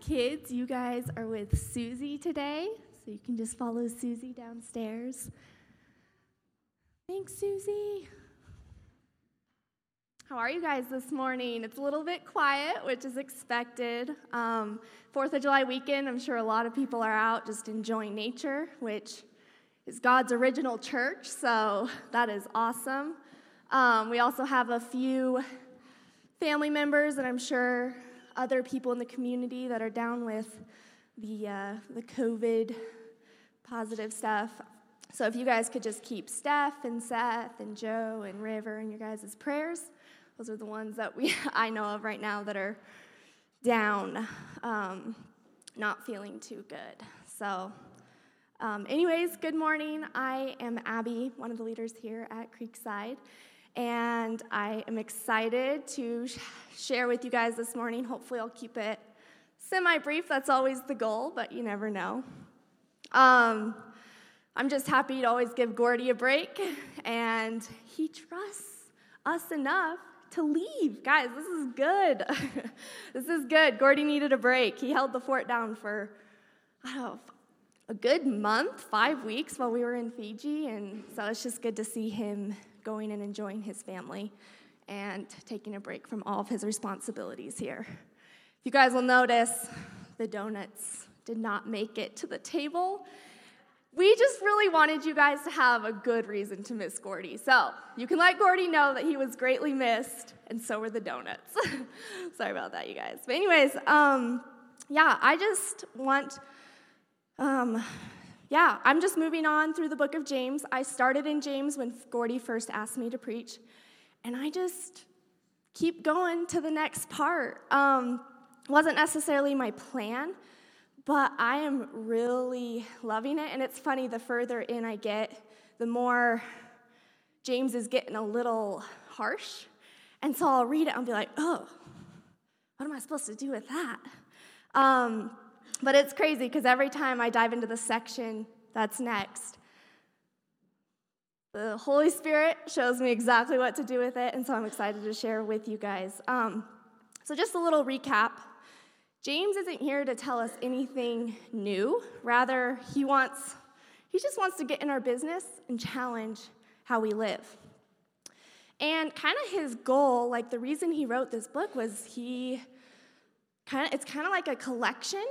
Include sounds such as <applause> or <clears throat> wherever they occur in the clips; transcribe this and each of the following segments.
Kids, you guys are with Susie today, so you can just follow Susie downstairs. Thanks, Susie. How are you guys this morning? It's a little bit quiet, which is expected. Um, Fourth of July weekend, I'm sure a lot of people are out just enjoying nature, which is God's original church, so that is awesome. Um, we also have a few family members, and I'm sure other people in the community that are down with the, uh, the COVID positive stuff. So if you guys could just keep Steph and Seth and Joe and River in your guys' prayers, those are the ones that we <laughs> I know of right now that are down, um, not feeling too good. So, um, anyways, good morning. I am Abby, one of the leaders here at Creekside, and I am excited to sh- share with you guys this morning. Hopefully, I'll keep it semi brief. That's always the goal, but you never know. Um, I'm just happy to always give Gordy a break, and he trusts us enough to leave. Guys, this is good. <laughs> this is good. Gordy needed a break. He held the fort down for, I don't know, a good month, five weeks while we were in Fiji, and so it's just good to see him going and enjoying his family and taking a break from all of his responsibilities here. If you guys will notice, the donuts did not make it to the table we just really wanted you guys to have a good reason to miss Gordy. So you can let Gordy know that he was greatly missed, and so were the donuts. <laughs> Sorry about that, you guys. But, anyways, um, yeah, I just want, um, yeah, I'm just moving on through the book of James. I started in James when Gordy first asked me to preach, and I just keep going to the next part. Um, wasn't necessarily my plan but I am really loving it. And it's funny, the further in I get, the more James is getting a little harsh. And so I'll read it and be like, oh, what am I supposed to do with that? Um, but it's crazy because every time I dive into the section that's next, the Holy Spirit shows me exactly what to do with it, and so I'm excited to share with you guys. Um, so, just a little recap James isn't here to tell us anything new. Rather, he wants he just wants to get in our business and challenge how we live. And kind of his goal, like the reason he wrote this book was he kind of it's kind of like a collection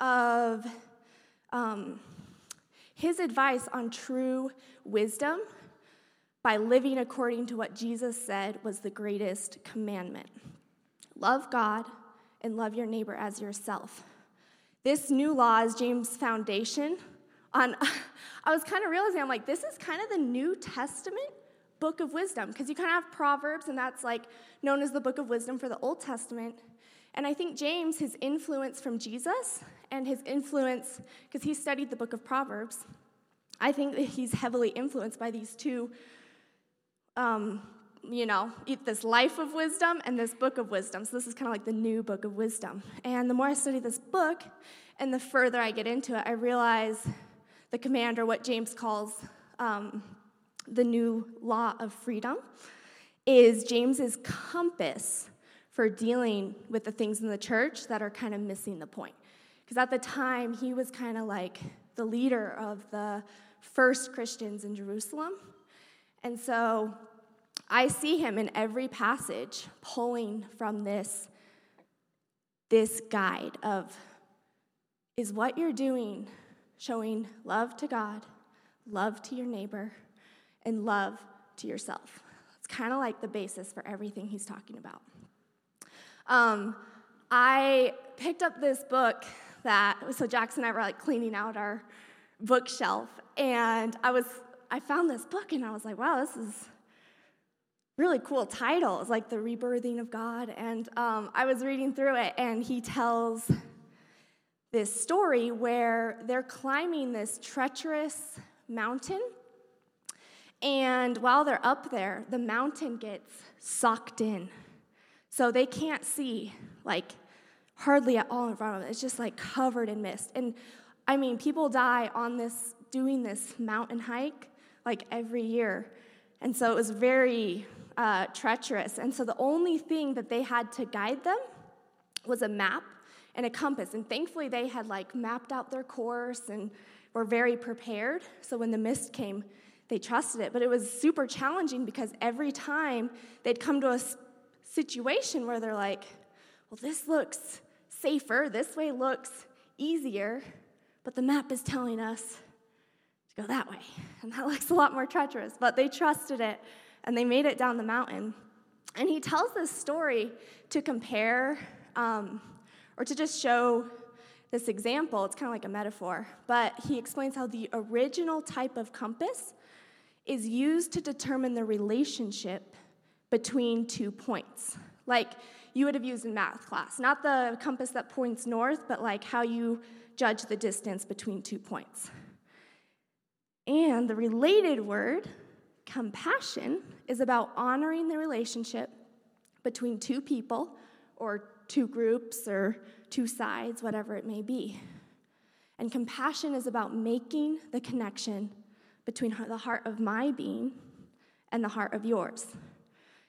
of um, his advice on true wisdom by living according to what Jesus said was the greatest commandment. Love God and love your neighbor as yourself. This new law is James' foundation on, <laughs> I was kind of realizing, I'm like, this is kind of the New Testament book of wisdom, because you kind of have Proverbs, and that's like known as the book of wisdom for the Old Testament. And I think James, his influence from Jesus and his influence, because he studied the book of Proverbs, I think that he's heavily influenced by these two um, you know, this life of wisdom and this book of wisdom. So this is kind of like the new book of wisdom. And the more I study this book and the further I get into it, I realize the command, or what James calls um, the new law of freedom, is James's compass for dealing with the things in the church that are kind of missing the point. Because at the time, he was kind of like the leader of the first Christians in Jerusalem. And so I see him in every passage pulling from this, this guide of is what you're doing showing love to God, love to your neighbor, and love to yourself. It's kind of like the basis for everything he's talking about. Um, I picked up this book that, so Jackson and I were like cleaning out our bookshelf, and I was, I found this book and I was like, wow, this is really cool title. It's like the rebirthing of God. And um, I was reading through it, and he tells this story where they're climbing this treacherous mountain. And while they're up there, the mountain gets sucked in. So they can't see, like, hardly at all in front of them. It's just like covered in mist. And I mean, people die on this, doing this mountain hike, like every year. And so it was very uh, treacherous. And so the only thing that they had to guide them was a map and a compass. And thankfully, they had like mapped out their course and were very prepared. So when the mist came, they trusted it. But it was super challenging because every time they'd come to a situation where they're like, well, this looks safer, this way looks easier, but the map is telling us to go that way. And that <laughs> looks a lot more treacherous. But they trusted it and they made it down the mountain. And he tells this story to compare um, or to just show this example. It's kind of like a metaphor, but he explains how the original type of compass is used to determine the relationship between two points. Like you would have used in math class. Not the compass that points north, but like how you judge the distance between two points. And the related word, compassion, is about honoring the relationship between two people or two groups or two sides, whatever it may be. And compassion is about making the connection between the heart of my being and the heart of yours,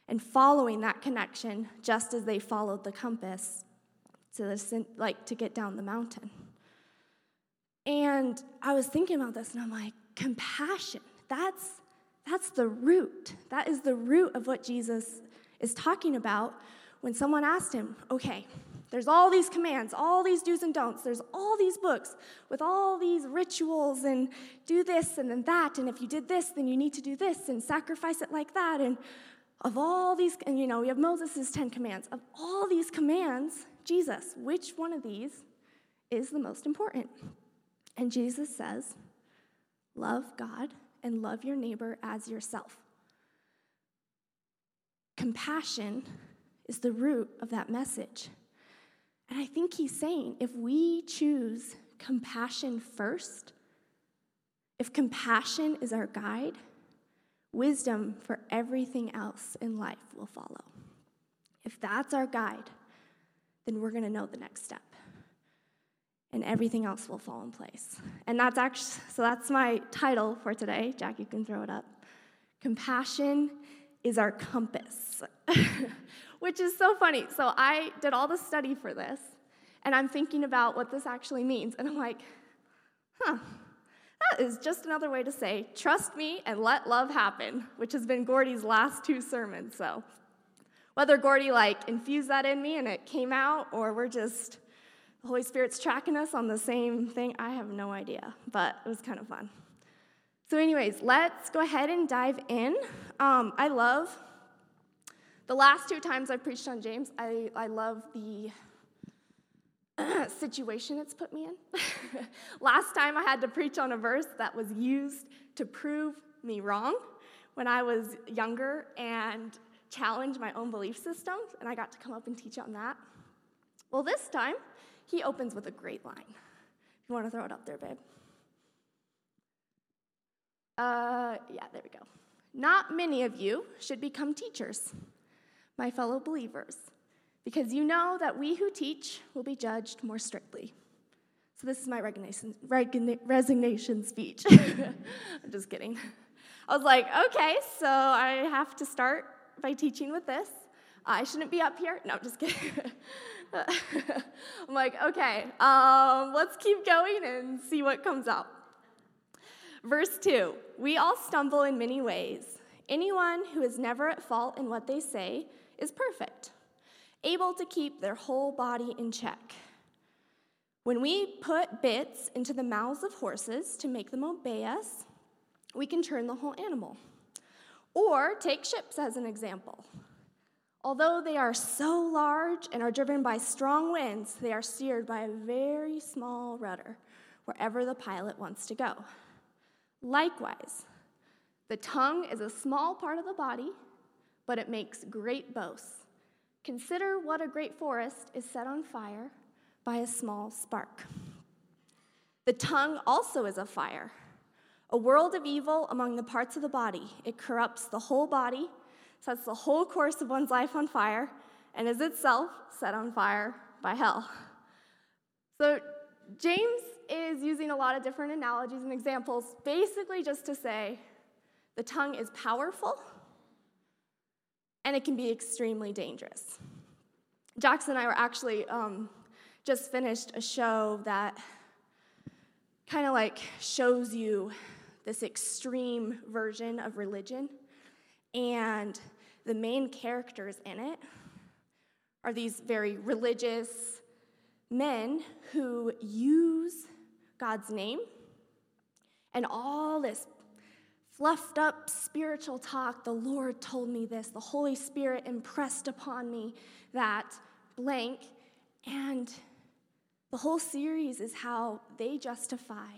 and following that connection just as they followed the compass to the, like to get down the mountain. And I was thinking about this, and I'm like, compassion. That's that's the root. That is the root of what Jesus is talking about when someone asked him, okay, there's all these commands, all these do's and don'ts, there's all these books with all these rituals and do this and then that, and if you did this, then you need to do this and sacrifice it like that. And of all these, and you know, we have Moses' 10 commands. Of all these commands, Jesus, which one of these is the most important? And Jesus says, Love God and love your neighbor as yourself. Compassion is the root of that message. And I think he's saying if we choose compassion first, if compassion is our guide, wisdom for everything else in life will follow. If that's our guide, then we're going to know the next step. And everything else will fall in place. And that's actually, so that's my title for today. Jack, you can throw it up. Compassion is our compass. <laughs> which is so funny. So I did all the study for this, and I'm thinking about what this actually means. And I'm like, huh, that <laughs> is just another way to say, trust me and let love happen, which has been Gordy's last two sermons. So whether Gordy like infused that in me and it came out, or we're just, the Holy Spirit's tracking us on the same thing, I have no idea, but it was kind of fun. So, anyways, let's go ahead and dive in. Um, I love the last two times I've preached on James, I, I love the <clears throat> situation it's put me in. <laughs> last time I had to preach on a verse that was used to prove me wrong when I was younger and challenge my own belief systems, and I got to come up and teach on that. Well, this time, he opens with a great line. If you want to throw it up there, babe. Uh, yeah, there we go. Not many of you should become teachers my fellow believers, because you know that we who teach will be judged more strictly. So, this is my resignation, speech. <laughs> I'm just kidding. I was like, okay, so I have to start by teaching with this. I shouldn't be up here. No, I'm just kidding. <laughs> I'm like, okay, um, let's keep going and see what comes out. Verse 2 We all stumble in many ways. Anyone who is never at fault in what they say is perfect, able to keep their whole body in check. When we put bits into the mouths of horses to make them obey us, we can turn the whole animal. Or take ships as an example. Although they are so large and are driven by strong winds, they are steered by a very small rudder wherever the pilot wants to go. Likewise, the tongue is a small part of the body but it makes great boasts. Consider what a great forest is set on fire by a small spark. The tongue also is a fire, a world of evil among the parts of the body. It corrupts the whole body, sets the whole course of one's life on fire, and is itself set on fire by hell. So, James is using a lot of different analogies and examples, basically just to say the tongue is powerful and it can be extremely dangerous. Jackson and I were actually um, just finished a show that kind of like shows you this extreme version of religion. And the main characters in it are these very religious men who use God's name and all this fluffed up spiritual talk. The Lord told me this, the Holy Spirit impressed upon me that blank. And the whole series is how they justify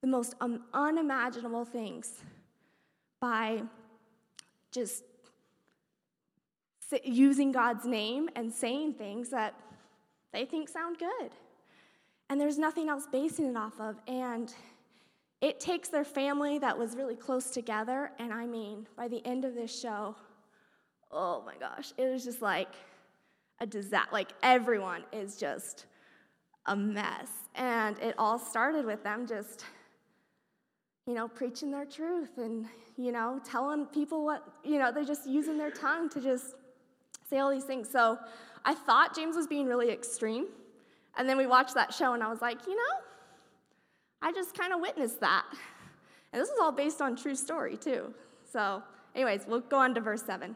the most un- unimaginable things by just using God's name and saying things that they think sound good. And there's nothing else basing it off of. And it takes their family that was really close together, and I mean, by the end of this show, oh my gosh, it was just like a disaster. Like everyone is just a mess. And it all started with them just, you know, preaching their truth and, you know, telling people what, you know, they're just using their tongue to just say all these things. So I thought James was being really extreme. And then we watched that show, and I was like, you know, I just kind of witnessed that. And this is all based on true story, too. So, anyways, we'll go on to verse 7.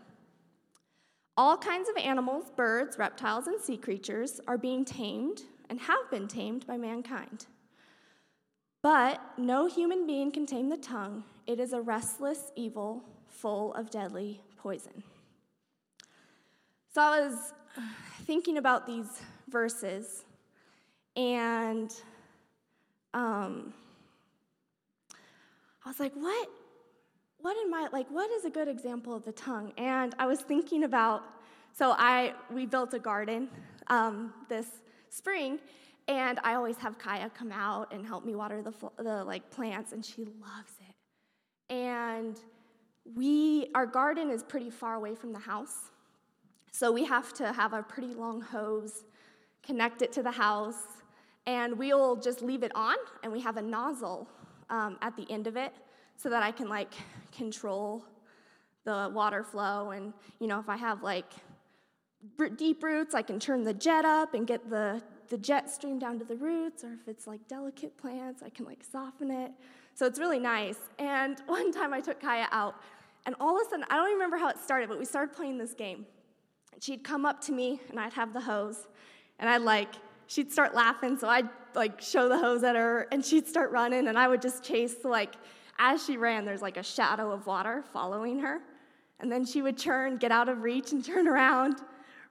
All kinds of animals, birds, reptiles, and sea creatures are being tamed and have been tamed by mankind. But no human being can tame the tongue. It is a restless evil full of deadly poison. So I was thinking about these verses and um, I was like, what? What in my like? What is a good example of the tongue? And I was thinking about. So I we built a garden um, this spring, and I always have Kaya come out and help me water the the like plants, and she loves it. And we our garden is pretty far away from the house, so we have to have a pretty long hose, connect it to the house, and we'll just leave it on, and we have a nozzle um, at the end of it so that I can like control the water flow. And you know, if I have like deep roots, I can turn the jet up and get the the jet stream down to the roots. Or if it's like delicate plants, I can like soften it. So it's really nice. And <laughs> one time I took Kaya out, and all of a sudden, I don't even remember how it started, but we started playing this game. She'd come up to me, and I'd have the hose, and I'd like she'd start laughing, so I'd like show the hose at her, and she'd start running, and I would just chase. like, as she ran, there's like a shadow of water following her. And then she would turn, get out of reach, and turn around,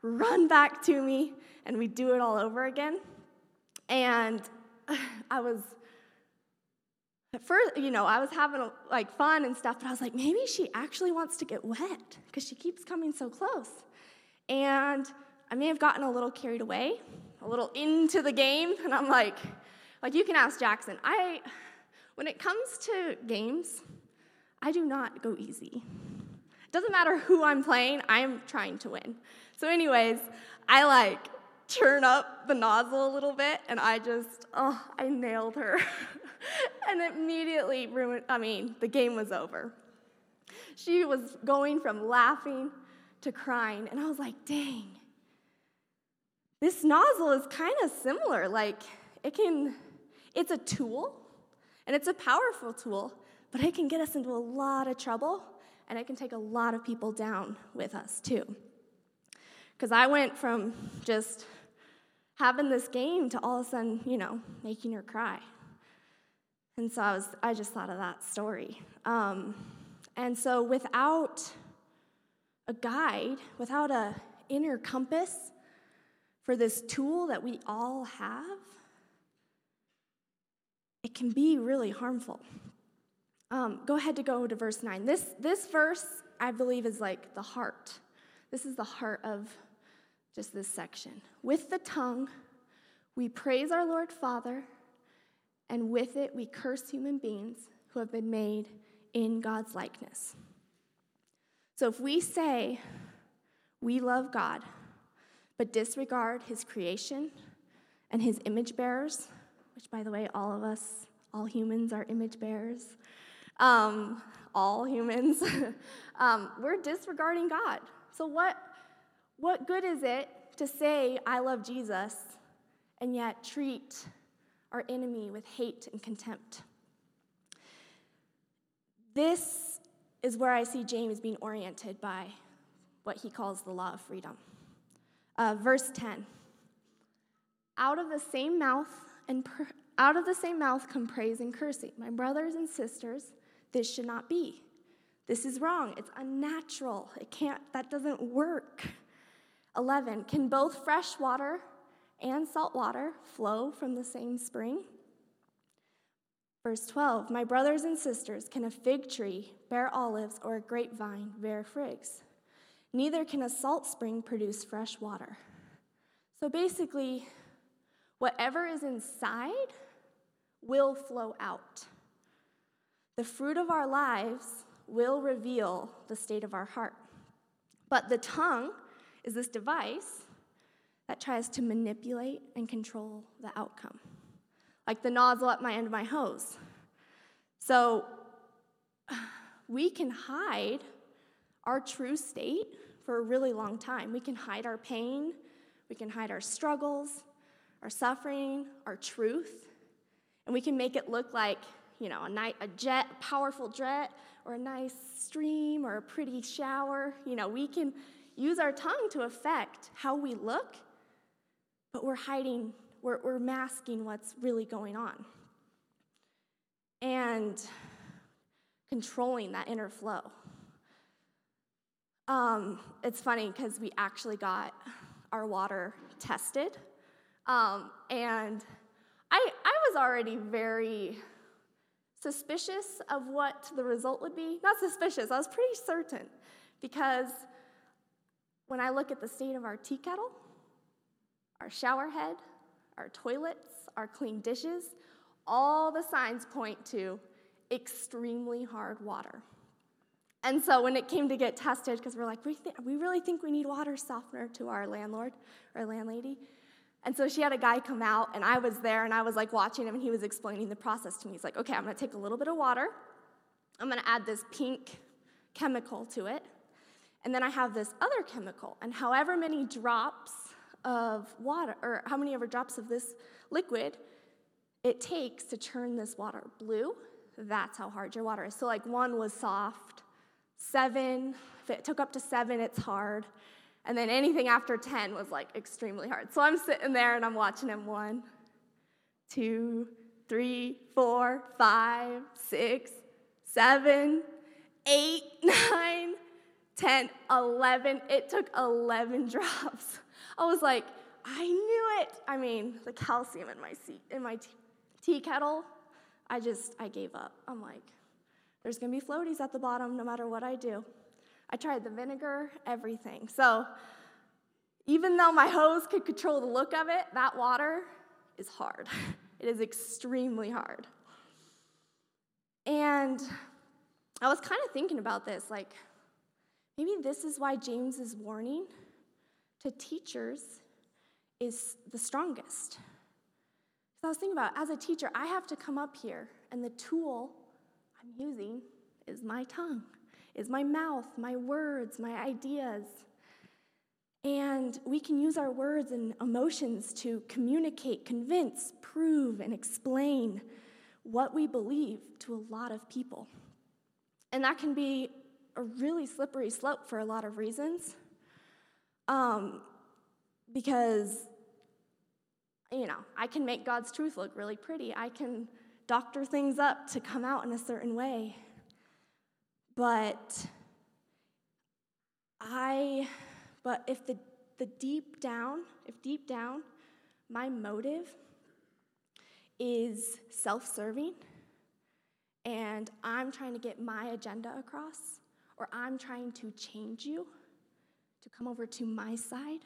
run back to me, and we'd do it all over again. And <sighs> I was, at first, you know, I was having like fun and stuff, but I was like, maybe she actually wants to get wet because she keeps coming so close. And I may have gotten a little carried away, a little into the game, <laughs> and I'm like, like you can ask Jackson. I, when it comes to games, I do not go easy. It doesn't matter who I'm playing, I'm trying to win. So, anyways, I like turn up the nozzle a little bit, and I just, oh, I nailed her. <laughs> and immediately ruined, I mean, the game was over. She was going from laughing to crying, and I was like, dang, this nozzle is kind of similar. Like, it can, it's a tool, and it's a powerful tool, but it can get us into a lot of trouble, and it can take a lot of people down with us, too. Because I went from just having this game to all of a sudden, you know, making her cry. And so I was, I just thought of that story. Um, and so without a guide, without a inner compass, for this tool that we all have, it can be really harmful. Um, go ahead to go to verse 9. This, this verse, I believe, is like the heart. This is the heart of just this section. With the tongue, we praise our Lord Father, and with it, we curse human beings who have been made in God's likeness. So if we say we love God, but disregard his creation and his image bearers, which, by the way, all of us, all humans are image bearers, um, all humans, <laughs> um, we're disregarding God. So, what, what good is it to say, I love Jesus, and yet treat our enemy with hate and contempt. This is where I see James being oriented by what he calls the law of freedom. Uh, verse 10 Out of the same mouth and out of the same mouth come praise and cursing. My brothers and sisters, this should not be. This is wrong. It's unnatural. It can't, that doesn't work. 11. Can both fresh water and salt water flow from the same spring? Verse 12. My brothers and sisters, can a fig tree bear olives or a grapevine bear figs? Neither can a salt spring produce fresh water. So basically, whatever is inside will flow out. The fruit of our lives will reveal the state of our heart. But the tongue is this device that tries to manipulate and control the outcome, like the nozzle at my end of my hose. So <sighs> we can hide our true state for a really long time. We can hide our pain, we can hide our struggles, our suffering, our truth, and we can make it look like, you know, a, night, a jet, a powerful jet, or a nice stream, or a pretty shower. You know, we can use our tongue to affect how we look, but we're hiding, we're, we're masking what's really going on. And controlling that inner flow. Um, it's funny because we actually got our water tested. Um, and I, I was already very suspicious of what the result would be. Not suspicious, I was pretty certain because when I look at the state of our tea kettle, our shower head, our toilets, our clean dishes, all the signs point to extremely hard water. And so when it came to get tested, because we're like, we, th- we really think we need water softener to our landlord or landlady. And so she had a guy come out, and I was there, and I was like watching him, and he was explaining the process to me. He's like, okay, I'm gonna take a little bit of water, I'm gonna add this pink chemical to it, and then I have this other chemical, and however many drops of water, or how many ever drops of this liquid it takes to turn this water blue, that's how hard your water is. So, like, one was soft, seven, if it took up to seven, it's hard. And then anything after 10 was like extremely hard. So I'm sitting there and I'm watching him one, two, three, four, five, six, seven, eight, <laughs> nine, 10, 11. It took 11 <laughs> drops. I was like, I knew it. I mean, the calcium in my seat, in my tea kettle, I just, I gave up. I'm like, there's gonna be floaties at the bottom no matter what I do. I tried the vinegar, everything. So even though my hose could control the look of it, that water is hard. <laughs> It is extremely hard. And I was kind of thinking about this like, maybe this is why James's warning to teachers is the strongest. So I was thinking about, as a teacher, I have to come up here, and the tool Using is my tongue is my mouth, my words, my ideas. And we can use our words and emotions to communicate, convince, prove, and explain what we believe to a lot of people. And that can be a really slippery slope for a lot of reasons. Um, because, you know, I can make God's truth look really pretty. I can doctor things up to come out in a certain way. But I, but if the, the deep down, if deep down my motive is self serving and I'm trying to get my agenda across, or I'm trying to change you to come over to my side,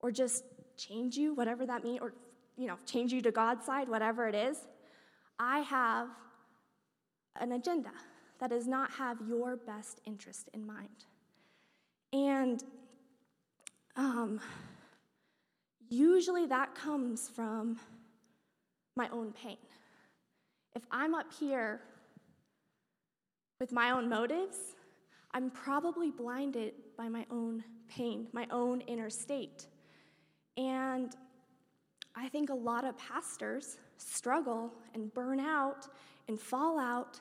or just change you, whatever that means, or you know, change you to God's side, whatever it is, I have an agenda that does not have your best interest in mind. And um, usually that comes from my own pain. If I'm up here with my own motives, I'm probably blinded by my own pain, my own inner state. And I think a lot of pastors struggle and burn out and fall out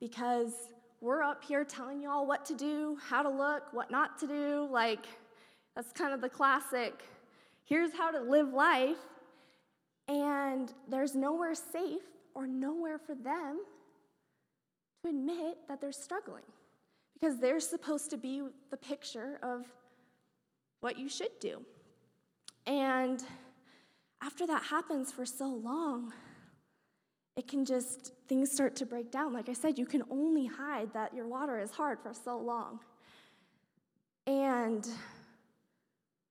because we're up here telling y'all what to do, how to look, what not to do. Like, that's kind of the classic here's how to live life. And there's nowhere safe or nowhere for them to admit that they're struggling because they're supposed to be the picture of what you should do. And after that happens for so long, it can just, things start to break down. Like I said, you can only hide that your water is hard for so long. And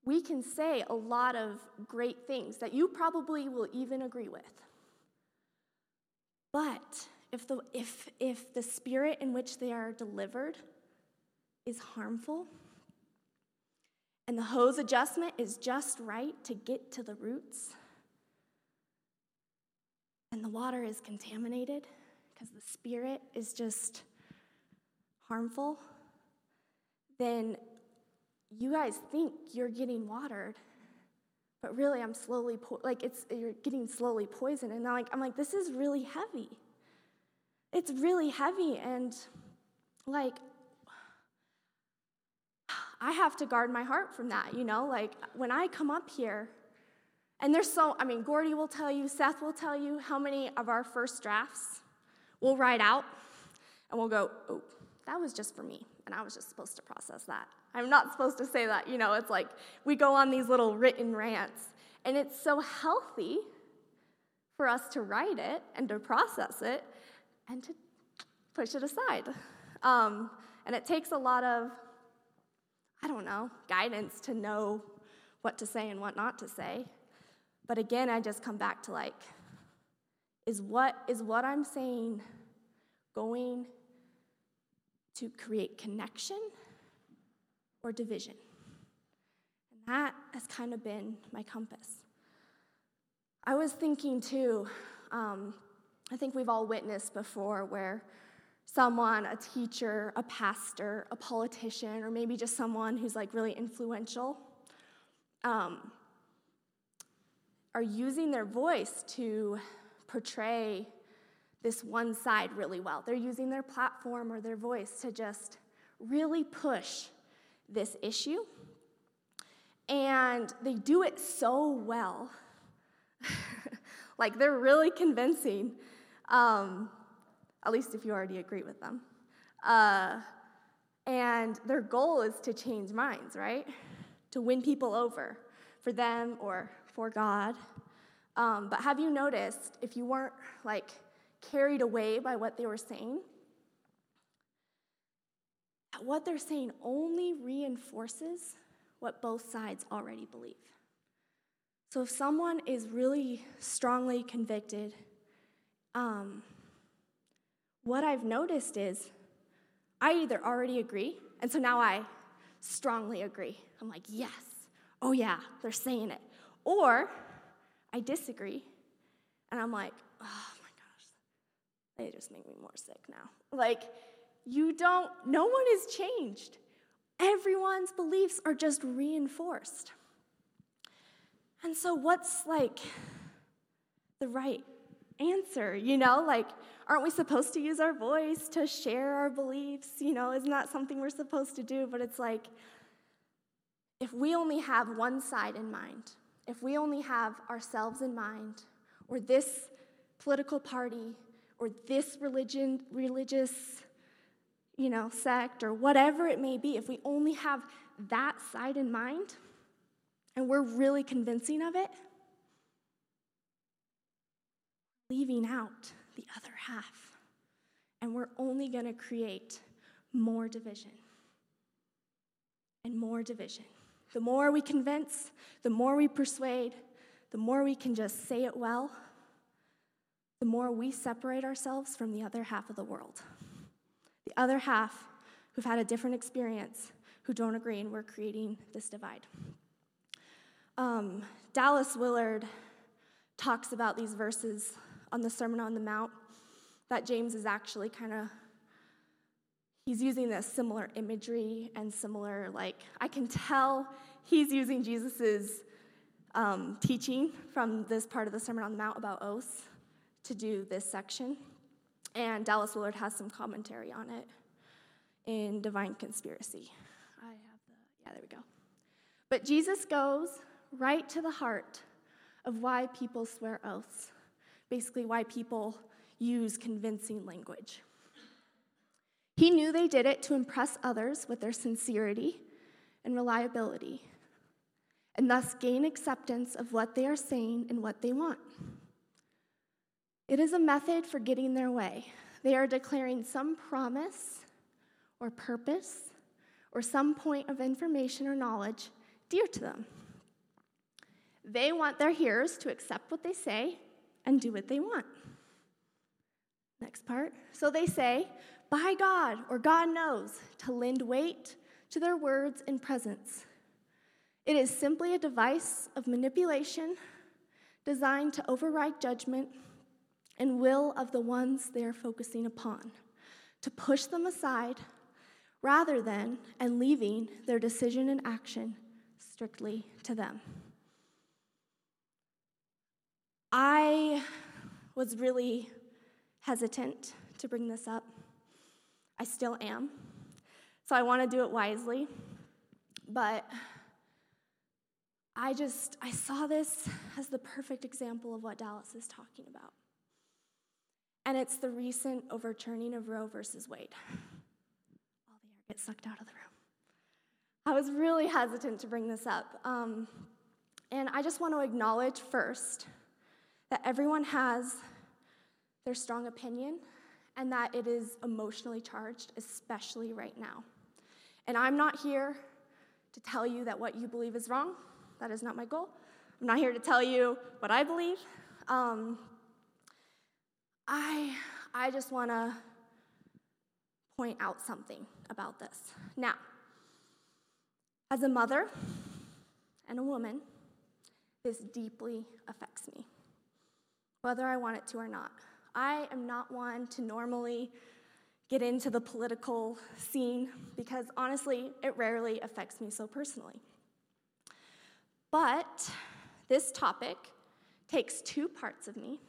we can say a lot of great things that you probably will even agree with. But if the, if, if the spirit in which they are delivered is harmful, and the hose adjustment is just right to get to the roots, and the water is contaminated because the spirit is just harmful, then you guys think you're getting watered, but really I'm slowly po- like it's you're getting slowly poisoned. And I'm like I'm like this is really heavy. It's really heavy and like I have to guard my heart from that, you know? Like when I come up here, and there's so, I mean, Gordy will tell you, Seth will tell you how many of our first drafts we'll write out and we'll go, oh, that was just for me, and I was just supposed to process that. I'm not supposed to say that. You know, it's like we go on these little written rants, and it's so healthy for us to write it and to process it and to push it aside. Um, and it takes a lot of, I don't know, guidance to know what to say and what not to say. But again, I just come back to like, is what is what I'm saying going to create connection or division. And that has kind of been my compass. I was thinking too, um, I think we've all witnessed before where someone, a teacher, a pastor, a politician, or maybe just someone who's like really influential, um, are using their voice to portray this one side really well. They're using their platform or their voice to just really push this issue. And they do it so well. <laughs> like they're really convincing, um, at least if you already agree with them. Uh, and their goal is to change minds, right? To win people over for them or for God. Um, but have you noticed if you weren't like carried away by what they were saying, what they're saying only reinforces what both sides already believe. So if someone is really strongly convicted, um, what I've noticed is I either already agree, and so now I strongly agree. I'm like, yes, oh yeah, they're saying it. Or I disagree, and I'm like, oh my gosh, they just make me more sick now. Like, you don't, no one is changed. Everyone's beliefs are just reinforced. And so, what's like the right answer? You know, like, aren't we supposed to use our voice to share our beliefs? You know, isn't that something we're supposed to do? But it's like, if we only have one side in mind, if we only have ourselves in mind, or this political party, or this religion, religious you know, sect or whatever it may be, if we only have that side in mind and we're really convincing of it, leaving out the other half. And we're only going to create more division and more division. The more we convince, the more we persuade, the more we can just say it well, the more we separate ourselves from the other half of the world. The other half, who've had a different experience, who don't agree, and we're creating this divide. Um, Dallas Willard talks about these verses on the Sermon on the Mount that James is actually kind of he's using this similar imagery and similar like i can tell he's using jesus's um, teaching from this part of the Sermon on the Mount about oaths to do this section. And Dallas Willard has some commentary on it in Divine Conspiracy. I have the, yeah, there we go. But Jesus goes right to the heart of why people swear oaths, basically, why people use convincing language. He knew they did it to impress others with their sincerity and reliability, and thus gain acceptance of what they are saying and what they want. It is a method for getting their way. They are declaring some promise or purpose or some point of information or knowledge dear to them. They want their hearers to accept what they say and do what they want. Next part. So they say, by God or God knows, to lend weight to their words and presence. It is simply a device of manipulation designed to override judgment and will of the ones they are focusing upon, to push them aside rather than and leaving their decision and action strictly to them. I was really hesitant to bring this up. I still am. So I want to do it wisely. But I just I saw this as the perfect example of what Dallas is talking about. And it's the recent overturning of Roe versus Wade. All the air gets sucked out of the room. I was really hesitant to bring this up. Um, and I just want to acknowledge first that everyone has their strong opinion and that it is emotionally charged, especially right now. And I'm not here to tell you that what you believe is wrong. That is not my goal. I'm not here to tell you what I believe. Um, I, I just want to point out something about this. Now, as a mother and a woman, this deeply affects me, whether I want it to or not. I am not one to normally get into the political scene because honestly, it rarely affects me so personally. But this topic takes two parts of me,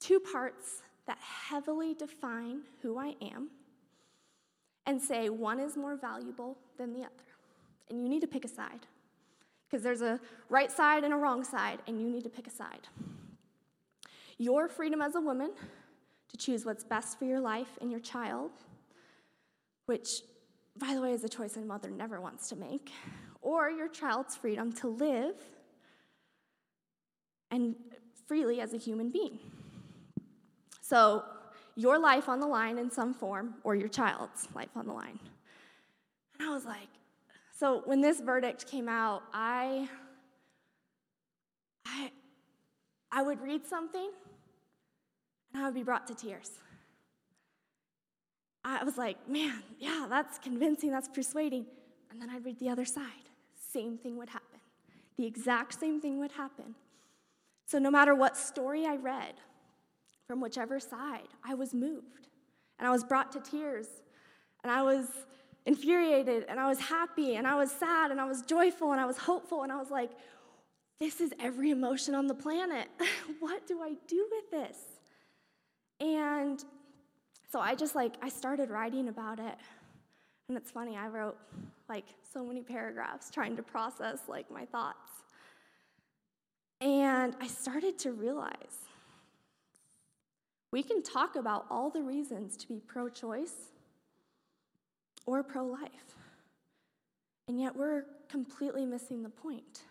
two parts that heavily define who I am, and say one is more valuable than the other. And you need to pick a side because there's a right side and a wrong side, and you need to pick a side. Your freedom as a woman to choose what's best for your life and your child, which, by the way, is a choice a mother never wants to make, or your child's freedom to live and freely as a human being. So, your life on the line in some form, or your child's life on the line. And I was like, so when this verdict came out, I, I, I would read something and I would be brought to tears. I was like, man, yeah, that's convincing, that's persuading. And then I'd read the other side. Same thing would happen. The exact same thing would happen. So no matter what story I read, from whichever side, I was moved. And I was brought to tears. And I was infuriated. And I was happy. And I was sad. And I was joyful. And I was hopeful. And I was like, this is every emotion on the planet. <laughs> what do I do with this? And so I just like, I started writing about it. And it's funny, I wrote like so many paragraphs trying to process like my thoughts. And I started to realize we can talk about all the reasons to be pro choice or pro life, and yet we're completely missing the point.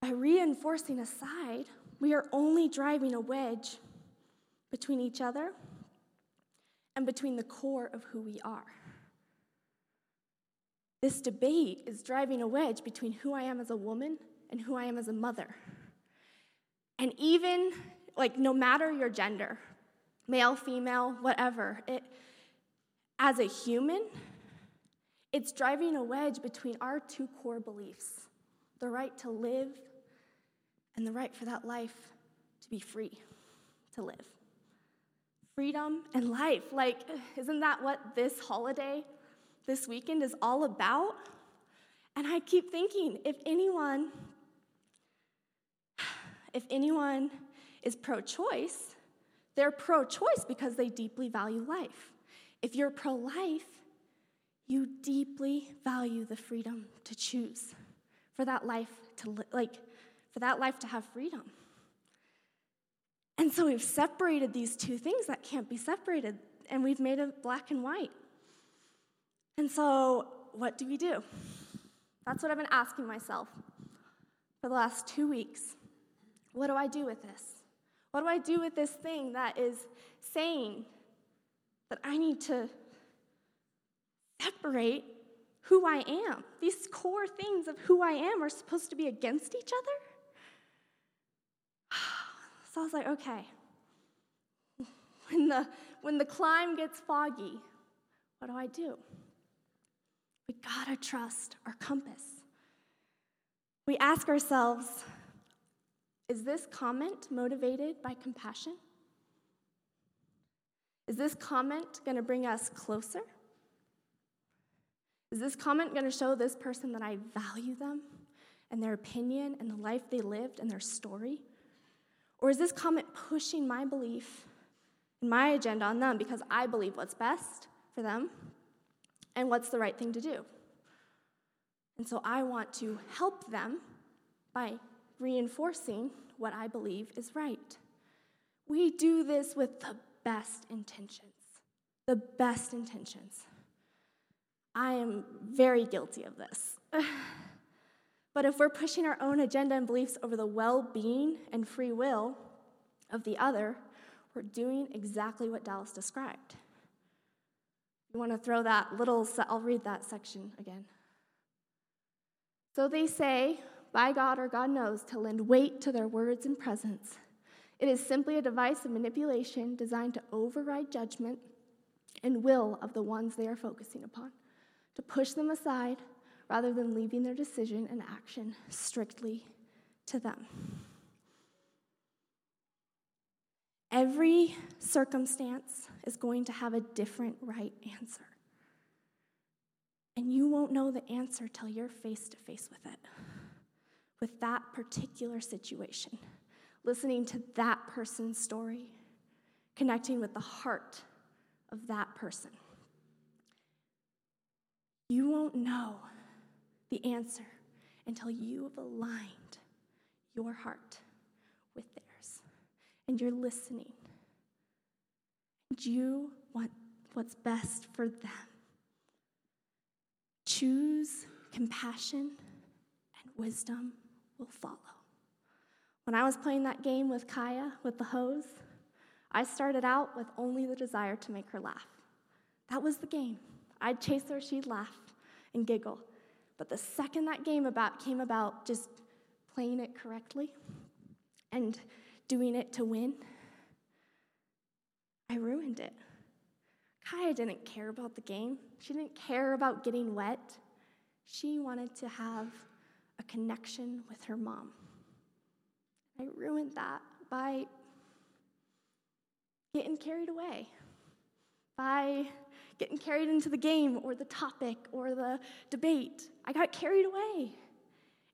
By reinforcing a side, we are only driving a wedge between each other and between the core of who we are. This debate is driving a wedge between who I am as a woman and who I am as a mother. And even, like, no matter your gender, male, female, whatever, it, as a human, it's driving a wedge between our two core beliefs the right to live and the right for that life to be free to live. Freedom and life. Like, isn't that what this holiday, this weekend is all about? And I keep thinking if anyone, if anyone is pro choice, they're pro choice because they deeply value life. If you're pro life, you deeply value the freedom to choose for that life to li- like for that life to have freedom. And so we've separated these two things that can't be separated and we've made it black and white. And so what do we do? That's what I've been asking myself for the last 2 weeks. What do I do with this? What do I do with this thing that is saying that I need to separate who I am. These core things of who I am are supposed to be against each other. So I was like, okay. <laughs> When the, when the climb gets foggy, what do I do? We gotta trust our compass. We ask ourselves, is this comment motivated by compassion? Is this comment gonna bring us closer? Is this comment to show this person that I value them and their opinion and the life they lived and their story? Or is this comment pushing my belief and my agenda on them because I believe what's best for them and what's the right thing to do? And so I want to help them by reinforcing what I believe is right. We do this with the best intentions. The best intentions. I am very guilty of this. <laughs> but if we're pushing our own agenda and beliefs over the well being and free will of the other, we're doing exactly what Dallas described. You want to throw that little, I'll read that section again. So they say, by God or God knows, to lend weight to their words and presence. It is simply a device of manipulation designed to override judgment and will of the ones they are focusing upon to push them aside rather than leaving their decision and action strictly to them. Every circumstance is going to have a different right answer. And you won't know the answer till you're face to face with it, with that particular situation, listening to that person's story, connecting with the heart of that person. You won't know the answer until you have aligned your heart with theirs and you're listening. And you want what's best for them. Choose compassion, and wisdom will follow. When I was playing that game with Kaya with the hose, I started out with only the desire to make her laugh. That was the game. I'd chase her, she'd laugh and giggle. But the second that game about came about just playing it correctly and doing it to win, I ruined it. Kaya didn't care about the game. She didn't care about getting wet. She wanted to have a connection with her mom. I ruined that by getting carried away, by getting carried into the game or the topic or the debate. I got carried away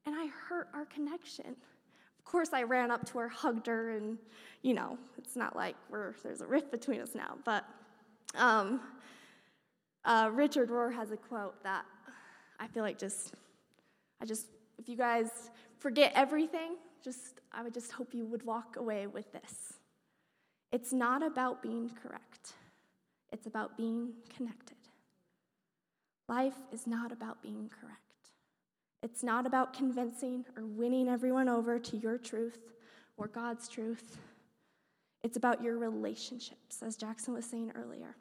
and I hurt our connection. Of course, I ran up to her, hugged her, and you know, it's not like we're, there's a rift between us now, but um, uh, Richard Rohr has a quote that I feel like just, I just, if you guys forget everything, just, I would just hope you would walk away with this. It's not about being correct. It's about being connected. Life is not about being correct. It's not about convincing or winning everyone over to your truth or God's truth. It's about your relationships, as Jackson was saying earlier.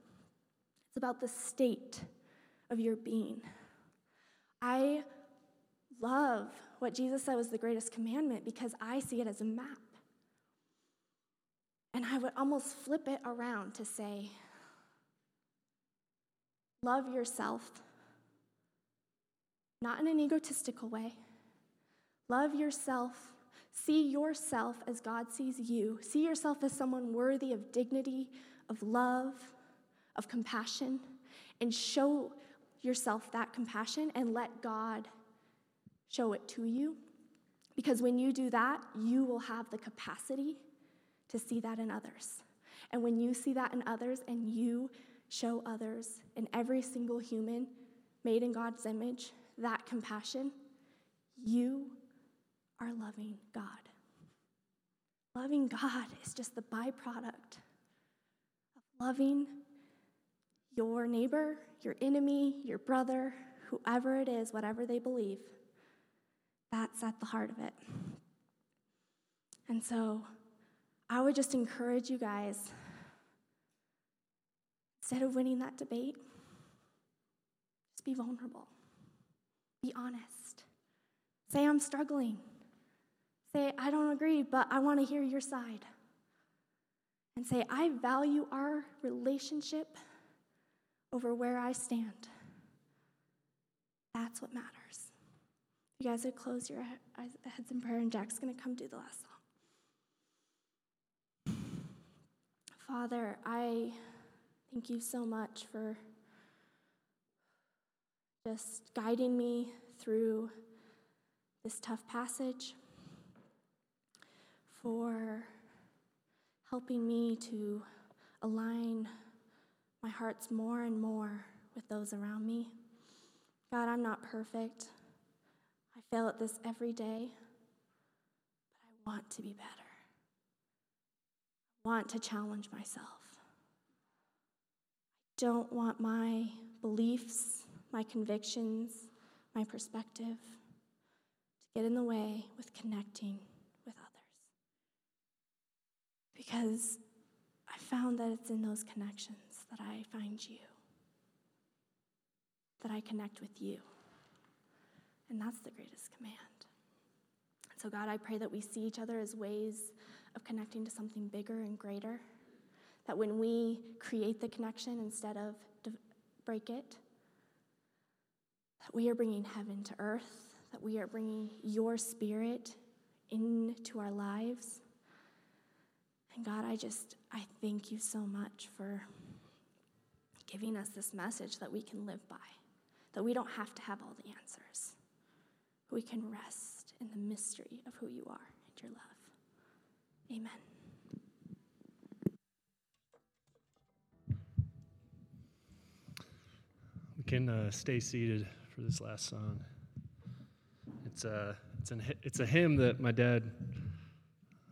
It's about the state of your being. I love what Jesus said was the greatest commandment because I see it as a map. And I would almost flip it around to say, Love yourself, not in an egotistical way. Love yourself. See yourself as God sees you. See yourself as someone worthy of dignity, of love, of compassion, and show yourself that compassion and let God show it to you. Because when you do that, you will have the capacity to see that in others. And when you see that in others and you show others and every single human made in God's image that compassion, you are loving God. Loving God is just the byproduct of loving your neighbor, your enemy, your brother, whoever it is, whatever they believe. That's at the heart of it. And so I would just encourage you guys instead of winning that debate, just be vulnerable, be honest. Say, I'm struggling. Say, I don't agree, but I want to hear your side. And say, I value our relationship over where I stand. That's what matters. You guys would close your heads in prayer, and Jack's going to come do the last song. Father, I thank you so much for just guiding me through this tough passage, for helping me to align my hearts more and more with those around me. God, I'm not perfect. I fail at this every day, but I want to be better. I want to challenge myself. Don't want my beliefs, my convictions, my perspective to get in the way with connecting with others. Because I found that it's in those connections that I find you, that I connect with you. And that's the greatest command. So, God, I pray that we see each other as ways of connecting to something bigger and greater. That when we create the connection instead of break it, that we are bringing heaven to earth, that we are bringing your spirit into our lives. And God, I just, I thank you so much for giving us this message that we can live by, that we don't have to have all the answers. We can rest in the mystery of who you are and your love. Amen. Can uh, stay seated for this last song. It's a, it's, an, it's a hymn that my dad